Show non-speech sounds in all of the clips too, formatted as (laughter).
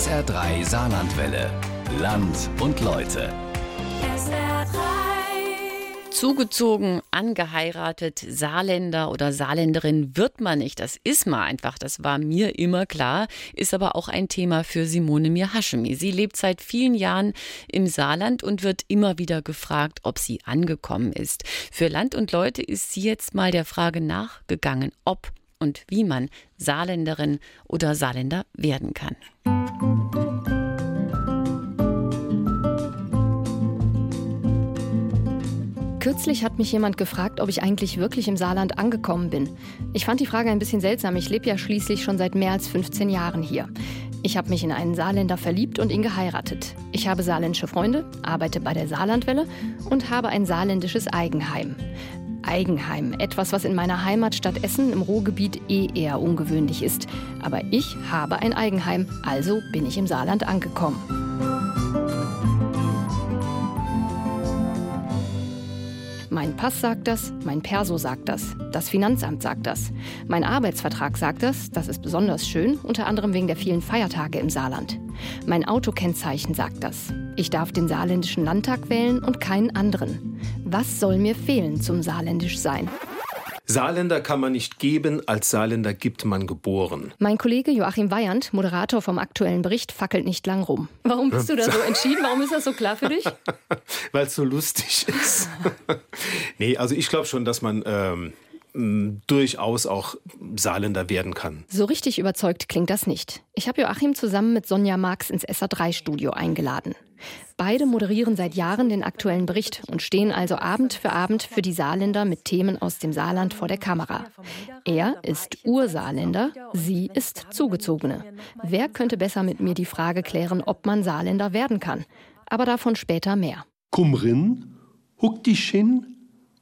SR3 Saarlandwelle. Land und Leute. Zugezogen, angeheiratet, Saarländer oder Saarländerin wird man nicht. Das ist man einfach. Das war mir immer klar. Ist aber auch ein Thema für Simone Mir Hashemi. Sie lebt seit vielen Jahren im Saarland und wird immer wieder gefragt, ob sie angekommen ist. Für Land und Leute ist sie jetzt mal der Frage nachgegangen, ob und wie man Saarländerin oder Saarländer werden kann. Kürzlich hat mich jemand gefragt, ob ich eigentlich wirklich im Saarland angekommen bin. Ich fand die Frage ein bisschen seltsam. Ich lebe ja schließlich schon seit mehr als 15 Jahren hier. Ich habe mich in einen Saarländer verliebt und ihn geheiratet. Ich habe saarländische Freunde, arbeite bei der Saarlandwelle und habe ein saarländisches Eigenheim. Eigenheim, etwas, was in meiner Heimatstadt Essen im Ruhrgebiet eh eher ungewöhnlich ist. Aber ich habe ein Eigenheim, also bin ich im Saarland angekommen. Mein Pass sagt das, mein Perso sagt das, das Finanzamt sagt das, mein Arbeitsvertrag sagt das, das ist besonders schön, unter anderem wegen der vielen Feiertage im Saarland. Mein Autokennzeichen sagt das. Ich darf den saarländischen Landtag wählen und keinen anderen. Was soll mir fehlen zum saarländisch sein? Saarländer kann man nicht geben, als Saarländer gibt man geboren. Mein Kollege Joachim Weyand, Moderator vom aktuellen Bericht, fackelt nicht lang rum. Warum bist du da so entschieden? Warum ist das so klar für dich? (laughs) Weil es so lustig ist. (laughs) nee, also ich glaube schon, dass man ähm, durchaus auch Saarländer werden kann. So richtig überzeugt klingt das nicht. Ich habe Joachim zusammen mit Sonja Marx ins SA3-Studio eingeladen. Beide moderieren seit Jahren den aktuellen Bericht und stehen also Abend für Abend für die Saarländer mit Themen aus dem Saarland vor der Kamera. Er ist Ursaarländer, sie ist Zugezogene. Wer könnte besser mit mir die Frage klären, ob man Saarländer werden kann? Aber davon später mehr. Komm rin, huck dich hin,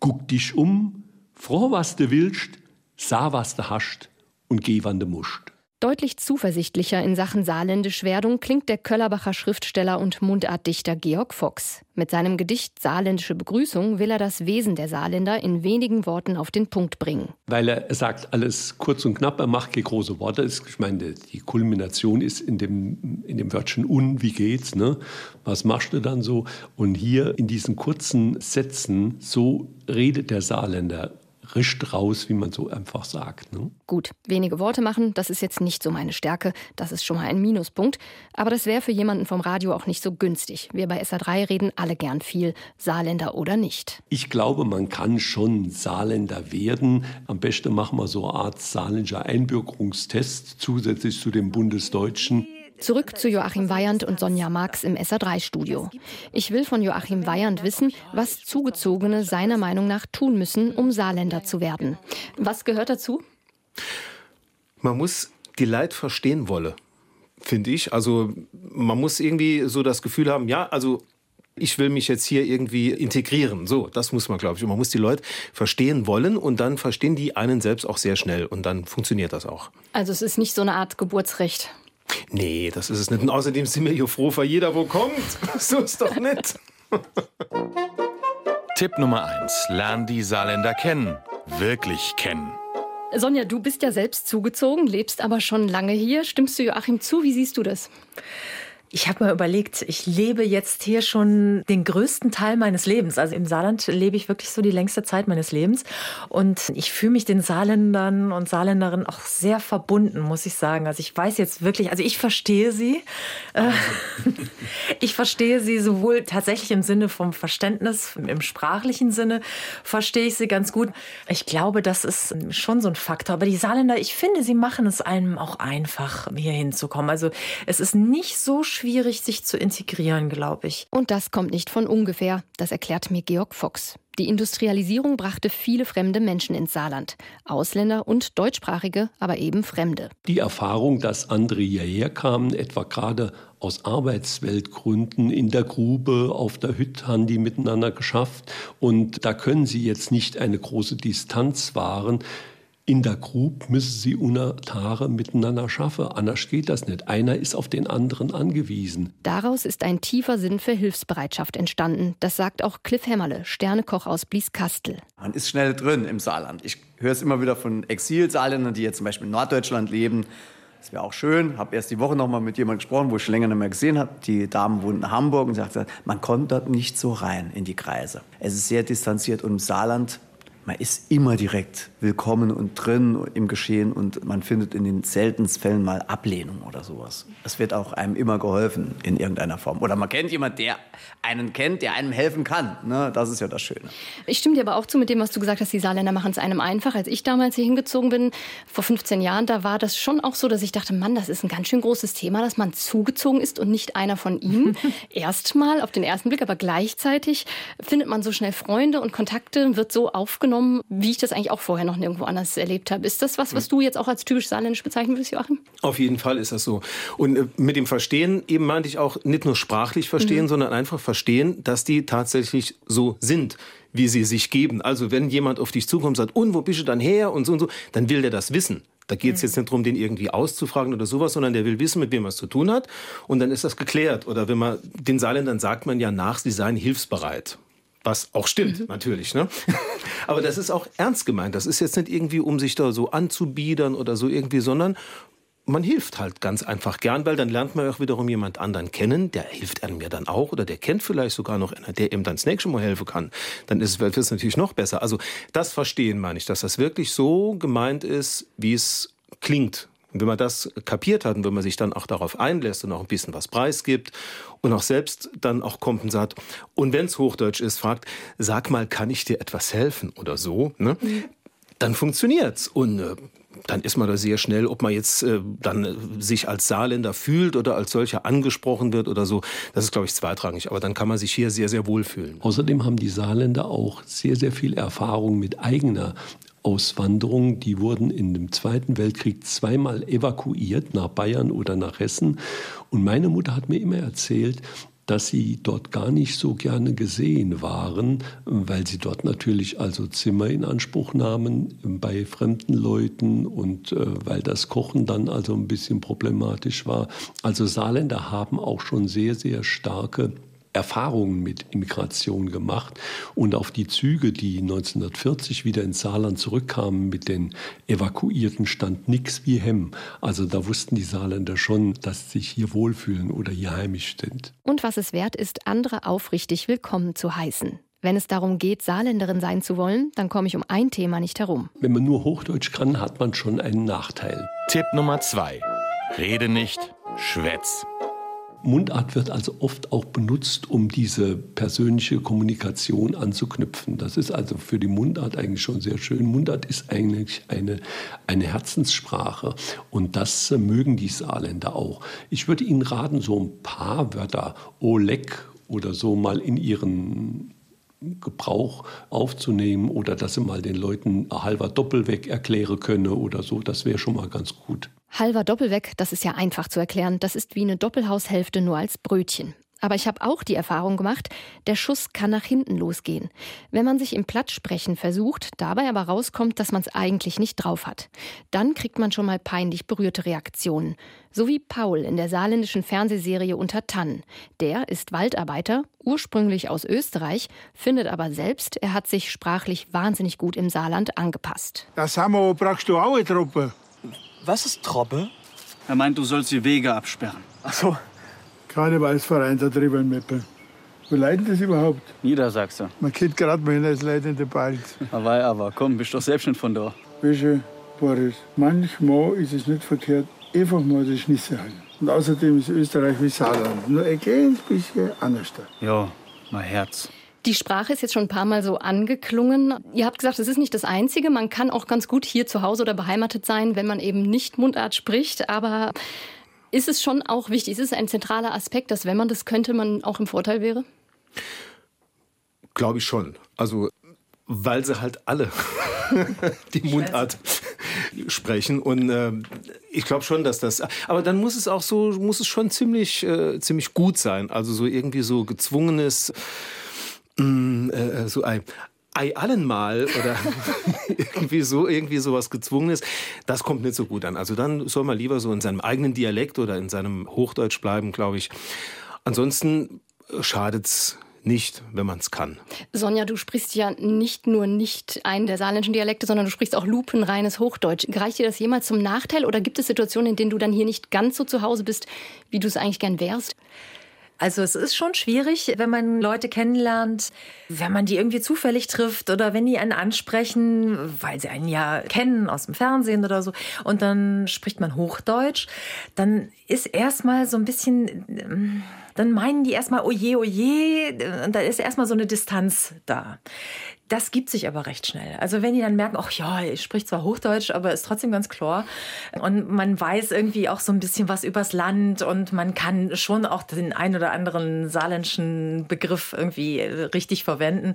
guck dich um, froh was du willst, sah was du hast und geh wann du musst. Deutlich zuversichtlicher in Sachen Saarländischwerdung klingt der Köllerbacher Schriftsteller und Mundartdichter Georg Fox. Mit seinem Gedicht Saarländische Begrüßung will er das Wesen der Saarländer in wenigen Worten auf den Punkt bringen. Weil er sagt alles kurz und knapp, er macht keine große Worte. Ich meine, die Kulmination ist in dem, in dem Wörtchen un, wie geht's, ne? Was machst du dann so? Und hier in diesen kurzen Sätzen, so redet der Saarländer rischt raus, wie man so einfach sagt. Ne? Gut, wenige Worte machen, das ist jetzt nicht so meine Stärke. Das ist schon mal ein Minuspunkt. Aber das wäre für jemanden vom Radio auch nicht so günstig. Wir bei SA3 reden alle gern viel, Saarländer oder nicht. Ich glaube, man kann schon Saarländer werden. Am besten machen wir so eine Art saarländischer Einbürgerungstest zusätzlich zu dem Bundesdeutschen. Zurück zu Joachim Weyand und Sonja Marx im SA3-Studio. Ich will von Joachim Weyand wissen, was Zugezogene seiner Meinung nach tun müssen, um Saarländer zu werden. Was gehört dazu? Man muss die Leid verstehen wollen, finde ich. Also man muss irgendwie so das Gefühl haben, ja, also ich will mich jetzt hier irgendwie integrieren. So, das muss man, glaube ich. Und man muss die Leute verstehen wollen und dann verstehen die einen selbst auch sehr schnell und dann funktioniert das auch. Also es ist nicht so eine Art Geburtsrecht. Nee, das ist es nicht. Und außerdem sind wir hier froh, weil jeder wo kommt. (laughs) So ist doch nett. (laughs) Tipp Nummer 1. Lern die Saarländer kennen. Wirklich kennen. Sonja, du bist ja selbst zugezogen, lebst aber schon lange hier. Stimmst du Joachim zu? Wie siehst du das? Ich habe mir überlegt, ich lebe jetzt hier schon den größten Teil meines Lebens. Also im Saarland lebe ich wirklich so die längste Zeit meines Lebens. Und ich fühle mich den Saarländern und Saarländerinnen auch sehr verbunden, muss ich sagen. Also ich weiß jetzt wirklich, also ich verstehe sie. Also. (laughs) Ich verstehe sie sowohl tatsächlich im Sinne vom Verständnis, im sprachlichen Sinne verstehe ich sie ganz gut. Ich glaube, das ist schon so ein Faktor. Aber die Saarländer, ich finde, sie machen es einem auch einfach, hier hinzukommen. Also es ist nicht so schwer schwierig, sich zu integrieren, glaube ich. Und das kommt nicht von ungefähr. Das erklärt mir Georg Fox. Die Industrialisierung brachte viele fremde Menschen ins Saarland. Ausländer und Deutschsprachige, aber eben Fremde. Die Erfahrung, dass andere hierher kamen, etwa gerade aus Arbeitsweltgründen in der Grube, auf der Hütte haben die miteinander geschafft. Und da können sie jetzt nicht eine große Distanz wahren in der Grube müssen sie unter Tage miteinander schaffen. Anders geht das nicht. Einer ist auf den anderen angewiesen. Daraus ist ein tiefer Sinn für Hilfsbereitschaft entstanden. Das sagt auch Cliff Hämmerle, Sternekoch aus Blieskastel. Man ist schnell drin im Saarland. Ich höre es immer wieder von Exil-Saarländern, die jetzt zum Beispiel in Norddeutschland leben. Das wäre auch schön. Habe erst die Woche noch mal mit jemandem gesprochen, wo ich schon länger nicht mehr gesehen habe. Die Damen wohnen in Hamburg und sagte, man kommt dort nicht so rein in die Kreise. Es ist sehr distanziert und im Saarland man ist immer direkt willkommen und drin im Geschehen und man findet in den seltensten Fällen mal Ablehnung oder sowas. Es wird auch einem immer geholfen in irgendeiner Form. Oder man kennt jemanden, der einen kennt, der einem helfen kann. Ne? Das ist ja das Schöne. Ich stimme dir aber auch zu mit dem, was du gesagt hast, die Saarländer machen es einem einfach. Als ich damals hier hingezogen bin, vor 15 Jahren, da war das schon auch so, dass ich dachte, Mann, das ist ein ganz schön großes Thema, dass man zugezogen ist und nicht einer von ihm. (laughs) Erstmal auf den ersten Blick, aber gleichzeitig findet man so schnell Freunde und Kontakte, wird so aufgenommen genommen, wie ich das eigentlich auch vorher noch nirgendwo anders erlebt habe. Ist das was, was du jetzt auch als typisch saarländisch bezeichnen würdest, Joachim? Auf jeden Fall ist das so. Und äh, mit dem Verstehen eben meinte ich auch nicht nur sprachlich verstehen, mhm. sondern einfach verstehen, dass die tatsächlich so sind wie sie sich geben. Also wenn jemand auf dich zukommt und sagt, und wo bist du dann her und so und so, dann will der das wissen. Da geht es mhm. jetzt nicht darum, den irgendwie auszufragen oder sowas, sondern der will wissen, mit wem er es zu tun hat. Und dann ist das geklärt. Oder wenn man den Saarländern sagt man ja nach, sie seien hilfsbereit. Was auch stimmt, mhm. natürlich. Ne? (laughs) Aber das ist auch ernst gemeint. Das ist jetzt nicht irgendwie, um sich da so anzubiedern oder so irgendwie, sondern man hilft halt ganz einfach gern, weil dann lernt man auch wiederum jemand anderen kennen, der hilft einem ja dann auch oder der kennt vielleicht sogar noch einer, der ihm dann das nächste Mal helfen kann. Dann ist es natürlich noch besser. Also das verstehen meine ich, dass das wirklich so gemeint ist, wie es klingt und wenn man das kapiert hat und wenn man sich dann auch darauf einlässt und auch ein bisschen was preisgibt und auch selbst dann auch kommt und sagt, und wenn es Hochdeutsch ist, fragt, sag mal, kann ich dir etwas helfen oder so, ne? Mhm. dann funktioniert's. Und äh, dann ist man da sehr schnell, ob man jetzt äh, dann äh, sich als Saarländer fühlt oder als solcher angesprochen wird oder so, das ist, glaube ich, zweitrangig. Aber dann kann man sich hier sehr, sehr wohl fühlen. Außerdem haben die Saarländer auch sehr, sehr viel Erfahrung mit eigener Auswanderung, die wurden in dem Zweiten Weltkrieg zweimal evakuiert nach Bayern oder nach Hessen. Und meine Mutter hat mir immer erzählt, dass sie dort gar nicht so gerne gesehen waren, weil sie dort natürlich also Zimmer in Anspruch nahmen bei fremden Leuten und äh, weil das Kochen dann also ein bisschen problematisch war. Also Saarländer haben auch schon sehr, sehr starke Erfahrungen mit Immigration gemacht. Und auf die Züge, die 1940 wieder ins Saarland zurückkamen mit den Evakuierten, stand nichts wie Hemm. Also da wussten die Saarländer schon, dass sie sich hier wohlfühlen oder hier heimisch sind. Und was es wert ist, andere aufrichtig willkommen zu heißen. Wenn es darum geht, Saarländerin sein zu wollen, dann komme ich um ein Thema nicht herum. Wenn man nur Hochdeutsch kann, hat man schon einen Nachteil. Tipp Nummer zwei. Rede nicht, schwätz. Mundart wird also oft auch benutzt, um diese persönliche Kommunikation anzuknüpfen. Das ist also für die Mundart eigentlich schon sehr schön. Mundart ist eigentlich eine, eine Herzenssprache und das mögen die Saarländer auch. Ich würde Ihnen raten, so ein paar Wörter, Oleg oder so mal in Ihren Gebrauch aufzunehmen oder dass sie mal den Leuten halber Doppelweg erklären können oder so, das wäre schon mal ganz gut. Halber Doppelweg, das ist ja einfach zu erklären, das ist wie eine Doppelhaushälfte nur als Brötchen. Aber ich habe auch die Erfahrung gemacht, der Schuss kann nach hinten losgehen. Wenn man sich im Plattsprechen versucht, dabei aber rauskommt, dass man es eigentlich nicht drauf hat. Dann kriegt man schon mal peinlich berührte Reaktionen. So wie Paul in der saarländischen Fernsehserie Unter Tannen. Der ist Waldarbeiter, ursprünglich aus Österreich, findet aber selbst, er hat sich sprachlich wahnsinnig gut im Saarland angepasst. Das haben wir, brauchst du auch eine Truppe. Was ist Troppe? Er meint, du sollst die Wege absperren. Ach so. Karnevalsverein da drüber in Meppen. Wo leiden das überhaupt? Niedersachsen. Man kennt gerade mal hin als leitende Bald. Aber, aber komm, bist doch selbst nicht von da. Wische, Boris, manchmal ist es nicht verkehrt, einfach mal die Schnisse halten. Und außerdem ist Österreich wie Saarland. Nur ein kleines bisschen anders. Ja, mein Herz. Die Sprache ist jetzt schon ein paar Mal so angeklungen. Ihr habt gesagt, es ist nicht das Einzige. Man kann auch ganz gut hier zu Hause oder beheimatet sein, wenn man eben nicht Mundart spricht. Aber ist es schon auch wichtig, ist es ein zentraler Aspekt, dass wenn man das könnte, man auch im Vorteil wäre? Glaube ich schon. Also, weil sie halt alle (laughs) die Mundart sprechen und äh, ich glaube schon, dass das. Aber dann muss es auch so, muss es schon ziemlich, äh, ziemlich gut sein. Also so irgendwie so gezwungenes, mm, äh, so ein Ei allen mal oder (laughs) irgendwie so irgendwie sowas gezwungen ist, das kommt nicht so gut an. Also dann soll man lieber so in seinem eigenen Dialekt oder in seinem Hochdeutsch bleiben, glaube ich. Ansonsten schadet's nicht, wenn man es kann. Sonja, du sprichst ja nicht nur nicht einen der saarländischen Dialekte, sondern du sprichst auch lupenreines Hochdeutsch. Reicht dir das jemals zum Nachteil oder gibt es Situationen, in denen du dann hier nicht ganz so zu Hause bist, wie du es eigentlich gern wärst? Also es ist schon schwierig, wenn man Leute kennenlernt, wenn man die irgendwie zufällig trifft oder wenn die einen ansprechen, weil sie einen ja kennen aus dem Fernsehen oder so und dann spricht man Hochdeutsch, dann ist erstmal so ein bisschen dann meinen die erstmal, oje, oje, und da ist erstmal so eine Distanz da. Das gibt sich aber recht schnell. Also wenn die dann merken, ach ja, ich spricht zwar Hochdeutsch, aber ist trotzdem ganz klar. Und man weiß irgendwie auch so ein bisschen was übers Land und man kann schon auch den ein oder anderen saarländischen Begriff irgendwie richtig verwenden,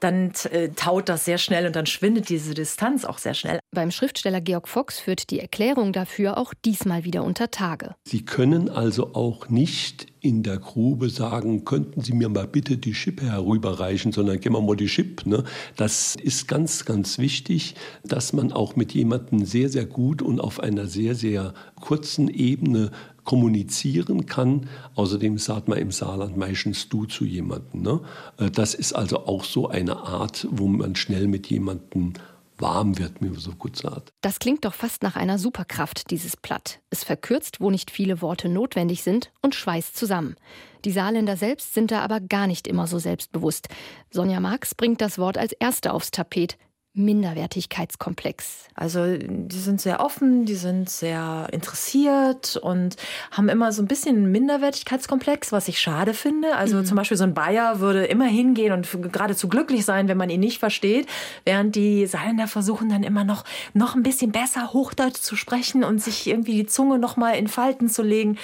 dann äh, taut das sehr schnell und dann schwindet diese Distanz auch sehr schnell. Beim Schriftsteller Georg Fox führt die Erklärung dafür auch diesmal wieder unter Tage. Sie können also auch nicht in der Grube sagen, könnten Sie mir mal bitte die Schippe herüberreichen, sondern gehen wir mal die Schippe. Ne? Das ist ganz, ganz wichtig, dass man auch mit jemandem sehr, sehr gut und auf einer sehr, sehr kurzen Ebene kommunizieren kann. Außerdem sagt man im Saarland meistens du zu jemandem. Ne? Äh, das ist also auch so eine Art, wo man schnell mit jemandem warm wird, wie man so gut sagt. Das klingt doch fast nach einer Superkraft, dieses Platt. Es verkürzt, wo nicht viele Worte notwendig sind und schweißt zusammen. Die Saarländer selbst sind da aber gar nicht immer so selbstbewusst. Sonja Marx bringt das Wort als erste aufs Tapet. Minderwertigkeitskomplex. Also die sind sehr offen, die sind sehr interessiert und haben immer so ein bisschen einen Minderwertigkeitskomplex, was ich schade finde. Also mhm. zum Beispiel so ein Bayer würde immer hingehen und geradezu glücklich sein, wenn man ihn nicht versteht, während die Saarländer versuchen dann immer noch, noch ein bisschen besser Hochdeutsch zu sprechen und sich irgendwie die Zunge noch mal in Falten zu legen.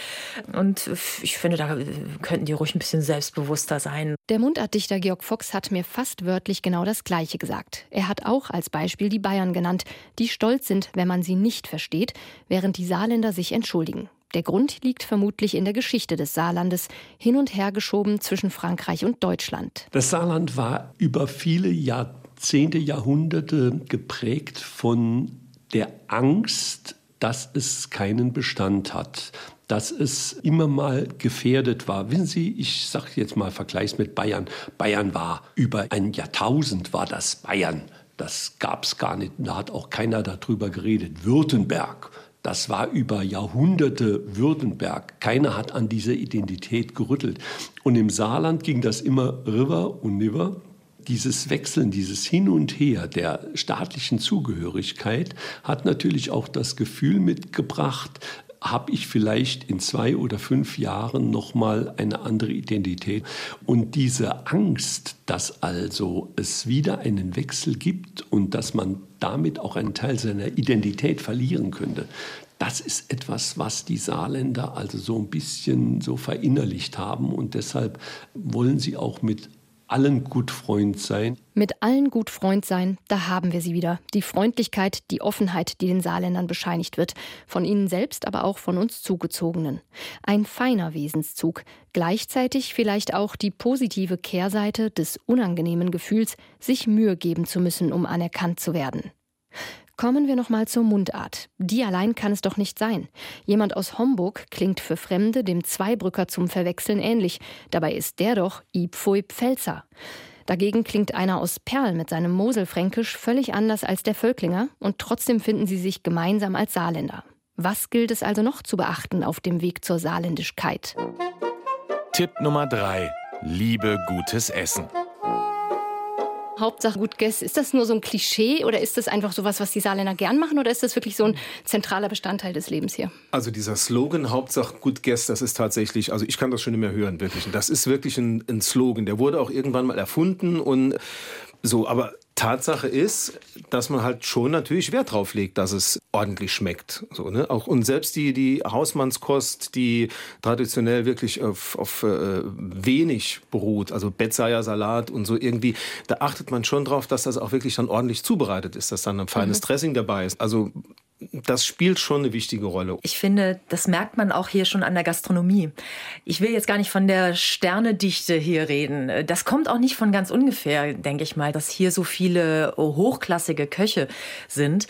Und ich finde, da könnten die ruhig ein bisschen selbstbewusster sein. Der Mundartdichter Georg Fox hat mir fast wörtlich genau das Gleiche gesagt. Er hat auch auch als Beispiel die Bayern genannt, die stolz sind, wenn man sie nicht versteht, während die Saarländer sich entschuldigen. Der Grund liegt vermutlich in der Geschichte des Saarlandes, hin und her geschoben zwischen Frankreich und Deutschland. Das Saarland war über viele Jahrzehnte, Jahrhunderte geprägt von der Angst, dass es keinen Bestand hat, dass es immer mal gefährdet war. Wissen Sie, ich sage jetzt mal Vergleichs mit Bayern. Bayern war über ein Jahrtausend war das Bayern. Das gab es gar nicht. Da hat auch keiner darüber geredet. Württemberg, das war über Jahrhunderte Württemberg. Keiner hat an dieser Identität gerüttelt. Und im Saarland ging das immer River und Niver. Dieses Wechseln, dieses Hin und Her der staatlichen Zugehörigkeit hat natürlich auch das Gefühl mitgebracht, habe ich vielleicht in zwei oder fünf Jahren noch mal eine andere Identität. Und diese Angst, dass also es wieder einen Wechsel gibt und dass man damit auch einen Teil seiner Identität verlieren könnte, das ist etwas, was die Saarländer also so ein bisschen so verinnerlicht haben und deshalb wollen sie auch mit allen gut Freund sein. Mit allen gut Freund sein, da haben wir sie wieder. Die Freundlichkeit, die Offenheit, die den Saarländern bescheinigt wird. Von ihnen selbst, aber auch von uns Zugezogenen. Ein feiner Wesenszug. Gleichzeitig vielleicht auch die positive Kehrseite des unangenehmen Gefühls, sich Mühe geben zu müssen, um anerkannt zu werden. Kommen wir noch mal zur Mundart. Die allein kann es doch nicht sein. Jemand aus Homburg klingt für Fremde dem Zweibrücker zum Verwechseln ähnlich. Dabei ist der doch Ipfui Pfälzer. Dagegen klingt einer aus Perl mit seinem Moselfränkisch völlig anders als der Völklinger und trotzdem finden sie sich gemeinsam als Saarländer. Was gilt es also noch zu beachten auf dem Weg zur Saarländischkeit? Tipp Nummer 3. Liebe gutes Essen. Hauptsache gut gegessen. Ist das nur so ein Klischee oder ist das einfach so was, was die Saarländer gern machen oder ist das wirklich so ein zentraler Bestandteil des Lebens hier? Also dieser Slogan Hauptsache gut gegessen, das ist tatsächlich, also ich kann das schon nicht mehr hören, wirklich. Das ist wirklich ein, ein Slogan. Der wurde auch irgendwann mal erfunden und so, aber Tatsache ist, dass man halt schon natürlich Wert drauf legt, dass es ordentlich schmeckt. So, ne? Auch, und selbst die, die Hausmannskost, die traditionell wirklich auf, auf äh, wenig beruht, also Betsayer Salat und so irgendwie, da achtet man schon drauf, dass das auch wirklich dann ordentlich zubereitet ist, dass dann ein feines mhm. Dressing dabei ist. Also das spielt schon eine wichtige Rolle. Ich finde, das merkt man auch hier schon an der Gastronomie. Ich will jetzt gar nicht von der Sternedichte hier reden. Das kommt auch nicht von ganz ungefähr, denke ich mal, dass hier so viele hochklassige Köche sind.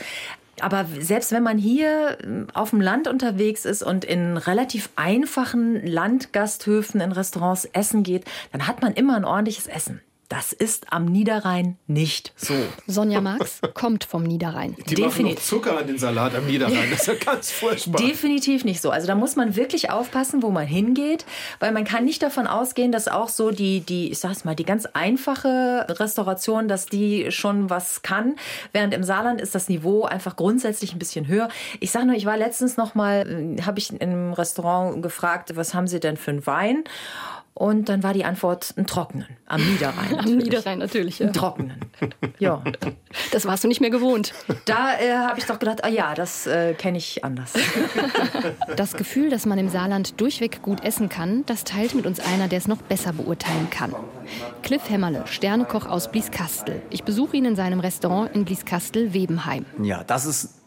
Aber selbst wenn man hier ähm, auf dem Land unterwegs ist und in relativ einfachen Landgasthöfen, in Restaurants essen geht, dann hat man immer ein ordentliches Essen. Das ist am Niederrhein nicht so. Sonja Marx kommt vom Niederrhein. Die machen noch Zucker an den Salat am Niederrhein. Das ist ja ganz furchtbar. Definitiv nicht so. Also da muss man wirklich aufpassen, wo man hingeht, weil man kann nicht davon ausgehen, dass auch so die, die, ich sag's mal, die ganz einfache Restauration, dass die schon was kann. Während im Saarland ist das Niveau einfach grundsätzlich ein bisschen höher. Ich sag nur, ich war letztens noch mal, äh, habe ich in einem Restaurant gefragt, was haben Sie denn für einen Wein? Und dann war die Antwort ein Trockenen am Niederrhein. (laughs) Am Niederrhein natürlich. Ja. Ein Trockenen. Ja. (laughs) Das warst du nicht mehr gewohnt. Da äh, habe ich doch gedacht, ah ja, das äh, kenne ich anders. (laughs) Das Gefühl, dass man im Saarland durchweg gut essen kann, das teilt mit uns einer, der es noch besser beurteilen kann. Cliff Hämmerle, Sternekoch aus Blieskastel. Ich besuche ihn in seinem Restaurant in Blieskastel-Webenheim. Ja, das ist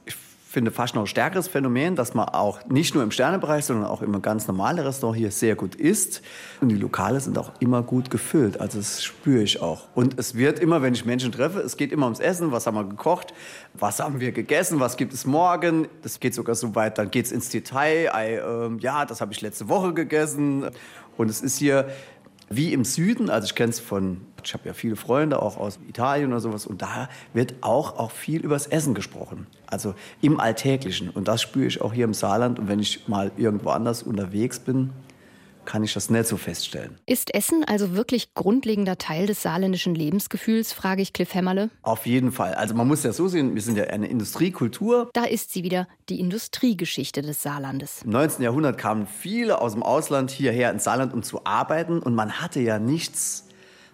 finde fast noch ein stärkeres Phänomen, dass man auch nicht nur im Sternebereich, sondern auch im ganz normalen Restaurant hier sehr gut isst. Und die Lokale sind auch immer gut gefüllt. Also das spüre ich auch. Und es wird immer, wenn ich Menschen treffe, es geht immer ums Essen. Was haben wir gekocht? Was haben wir gegessen? Was gibt es morgen? Das geht sogar so weit, dann geht es ins Detail. I, äh, ja, das habe ich letzte Woche gegessen. Und es ist hier wie im Süden, also ich kenne es von, ich habe ja viele Freunde auch aus Italien oder sowas und da wird auch, auch viel übers Essen gesprochen, also im Alltäglichen und das spüre ich auch hier im Saarland und wenn ich mal irgendwo anders unterwegs bin, kann ich das nicht so feststellen. Ist Essen also wirklich grundlegender Teil des saarländischen Lebensgefühls, frage ich Cliff Hämmerle. Auf jeden Fall. Also man muss ja so sehen, wir sind ja eine Industriekultur. Da ist sie wieder, die Industriegeschichte des Saarlandes. Im 19. Jahrhundert kamen viele aus dem Ausland hierher ins Saarland, um zu arbeiten und man hatte ja nichts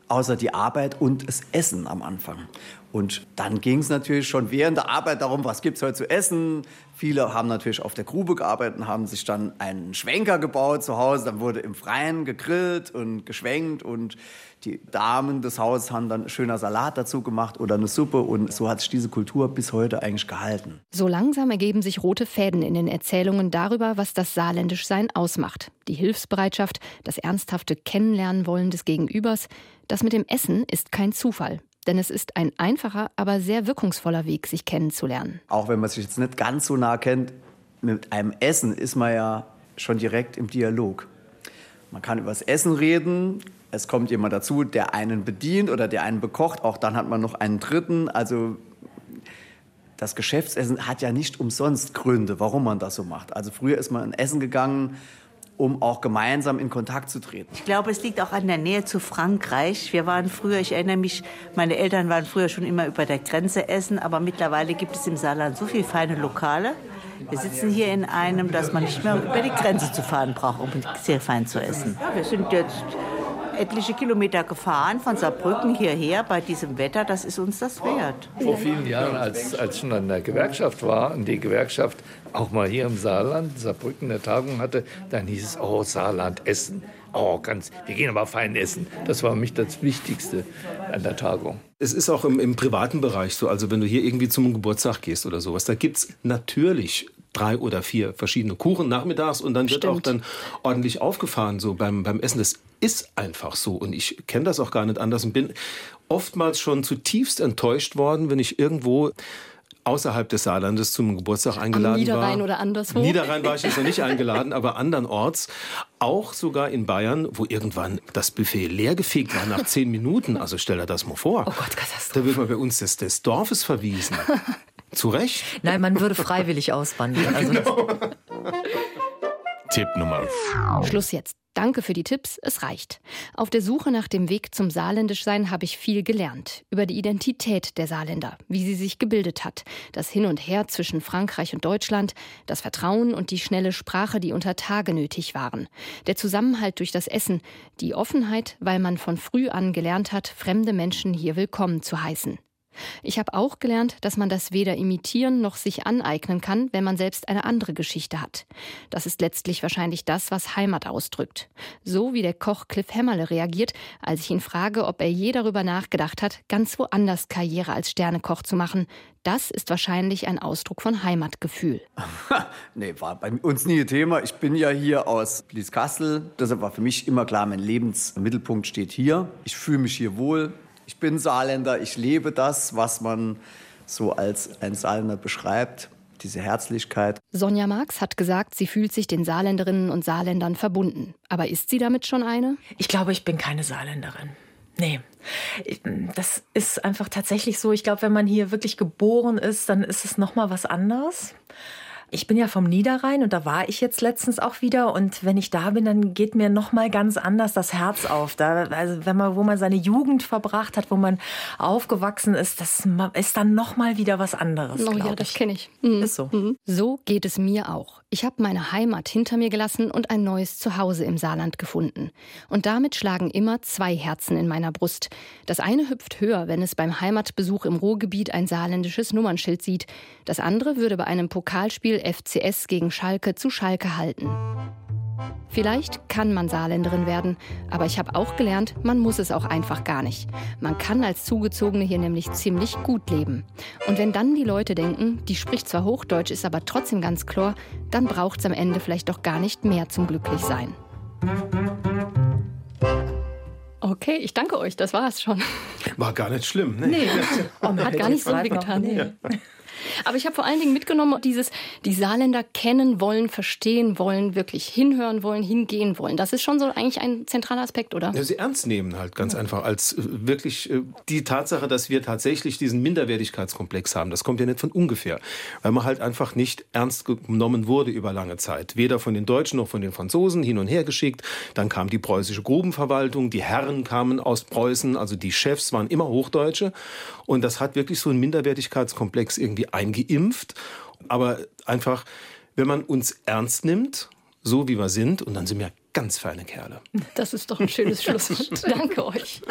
außer die Arbeit und das Essen am Anfang. Und dann ging es natürlich schon während der Arbeit darum, was gibt es heute zu essen. Viele haben natürlich auf der Grube gearbeitet und haben sich dann einen Schwenker gebaut zu Hause. Dann wurde im Freien gegrillt und geschwenkt und die Damen des Hauses haben dann schöner Salat dazu gemacht oder eine Suppe und so hat sich diese Kultur bis heute eigentlich gehalten. So langsam ergeben sich rote Fäden in den Erzählungen darüber, was das Saarländischsein ausmacht. Die Hilfsbereitschaft, das ernsthafte Kennenlernen wollen des Gegenübers. Das mit dem Essen ist kein Zufall denn es ist ein einfacher, aber sehr wirkungsvoller Weg, sich kennenzulernen. Auch wenn man sich jetzt nicht ganz so nah kennt, mit einem Essen ist man ja schon direkt im Dialog. Man kann über das Essen reden, es kommt jemand dazu, der einen bedient oder der einen bekocht, auch dann hat man noch einen dritten. Also das Geschäftsessen hat ja nicht umsonst Gründe, warum man das so macht. Also früher ist man in Essen gegangen, um auch gemeinsam in Kontakt zu treten. Ich glaube, es liegt auch an der Nähe zu Frankreich. Wir waren früher, ich erinnere mich, meine Eltern waren früher schon immer über der Grenze essen, aber mittlerweile gibt es im Saarland so viele feine Lokale. Wir sitzen hier in einem, dass man nicht mehr über die Grenze zu fahren braucht, um sehr fein zu essen. Ja, wir sind jetzt etliche Kilometer gefahren von Saarbrücken hierher bei diesem Wetter, das ist uns das wert. Vor vielen Jahren, als, ich schon in der Gewerkschaft war und die Gewerkschaft auch mal hier im Saarland, Saarbrücken, eine Tagung hatte, dann hieß es, oh, Saarland, Essen. Oh, ganz, wir gehen aber fein essen. Das war für mich das Wichtigste an der Tagung. Es ist auch im, im privaten Bereich so, also wenn du hier irgendwie zum Geburtstag gehst oder sowas, da gibt es natürlich drei oder vier verschiedene Kuchen nachmittags und dann wird Stimmt. auch dann ordentlich aufgefahren so beim, beim Essen. Das ist einfach so und ich kenne das auch gar nicht anders und bin oftmals schon zutiefst enttäuscht worden, wenn ich irgendwo außerhalb des Saarlandes zum Geburtstag eingeladen Am Niederrhein war. oder anderswo? Niederrhein war ich jetzt noch nicht eingeladen, aber andernorts. Auch sogar in Bayern, wo irgendwann das Buffet leergefegt war nach zehn Minuten. Also stell dir das mal vor. Oh Gott, Katastrophe. Da wird man bei uns des, des Dorfes verwiesen. (laughs) Zu Recht? Nein, man würde freiwillig auswandern. Also genau. Tipp Nummer. Schluss jetzt. Danke für die Tipps, es reicht. Auf der Suche nach dem Weg zum Saarländischsein habe ich viel gelernt. Über die Identität der Saarländer, wie sie sich gebildet hat, das Hin und Her zwischen Frankreich und Deutschland, das Vertrauen und die schnelle Sprache, die unter Tage nötig waren, der Zusammenhalt durch das Essen, die Offenheit, weil man von früh an gelernt hat, fremde Menschen hier willkommen zu heißen. Ich habe auch gelernt, dass man das weder imitieren noch sich aneignen kann, wenn man selbst eine andere Geschichte hat. Das ist letztlich wahrscheinlich das, was Heimat ausdrückt. So wie der Koch Cliff Hämmerle reagiert, als ich ihn frage, ob er je darüber nachgedacht hat, ganz woanders Karriere als Sternekoch zu machen. Das ist wahrscheinlich ein Ausdruck von Heimatgefühl. (laughs) nee, war bei uns nie Thema. Ich bin ja hier aus Blieskastel. Deshalb war für mich immer klar, mein Lebensmittelpunkt steht hier. Ich fühle mich hier wohl. Ich bin Saarländer, ich lebe das, was man so als ein Saarländer beschreibt, diese Herzlichkeit. Sonja Marx hat gesagt, sie fühlt sich den Saarländerinnen und Saarländern verbunden. Aber ist sie damit schon eine? Ich glaube, ich bin keine Saarländerin. Nee. Das ist einfach tatsächlich so. Ich glaube, wenn man hier wirklich geboren ist, dann ist es noch mal was anderes. Ich bin ja vom Niederrhein und da war ich jetzt letztens auch wieder und wenn ich da bin, dann geht mir noch mal ganz anders das Herz auf. Da, also wenn man, wo man seine Jugend verbracht hat, wo man aufgewachsen ist, das ist dann noch mal wieder was anderes. Oh ja, das kenne ich. Mhm. Ist so. Mhm. So geht es mir auch. Ich habe meine Heimat hinter mir gelassen und ein neues Zuhause im Saarland gefunden. Und damit schlagen immer zwei Herzen in meiner Brust. Das eine hüpft höher, wenn es beim Heimatbesuch im Ruhrgebiet ein saarländisches Nummernschild sieht. Das andere würde bei einem Pokalspiel FCS gegen Schalke zu Schalke halten. Vielleicht kann man Saarländerin werden, aber ich habe auch gelernt, man muss es auch einfach gar nicht. Man kann als Zugezogene hier nämlich ziemlich gut leben. Und wenn dann die Leute denken, die spricht zwar Hochdeutsch, ist aber trotzdem ganz klar, dann braucht es am Ende vielleicht doch gar nicht mehr zum Glücklichsein. Okay, ich danke euch, das war es schon. War gar nicht schlimm. Ne? Nee, (laughs) oh, hat gar nicht so weh getan. Nee. Aber ich habe vor allen Dingen mitgenommen, dieses, die Saarländer kennen wollen, verstehen wollen, wirklich hinhören wollen, hingehen wollen. Das ist schon so eigentlich ein zentraler Aspekt, oder? Ja, sie ernst nehmen halt ganz ja. einfach als äh, wirklich äh, die Tatsache, dass wir tatsächlich diesen Minderwertigkeitskomplex haben. Das kommt ja nicht von ungefähr, weil man halt einfach nicht ernst genommen wurde über lange Zeit. Weder von den Deutschen noch von den Franzosen hin und her geschickt. Dann kam die preußische Grubenverwaltung, die Herren kamen aus Preußen, also die Chefs waren immer Hochdeutsche. Und das hat wirklich so einen Minderwertigkeitskomplex irgendwie eingeimpft. Aber einfach, wenn man uns ernst nimmt, so wie wir sind, und dann sind wir ganz feine Kerle. Das ist doch ein schönes (laughs) Schlusswort. Danke euch.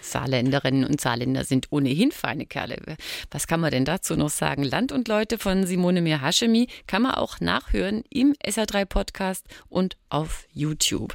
Saarländerinnen und Saarländer sind ohnehin feine Kerle. Was kann man denn dazu noch sagen? Land und Leute von Simone Mir Hashemi kann man auch nachhören im SR3 Podcast und auf YouTube.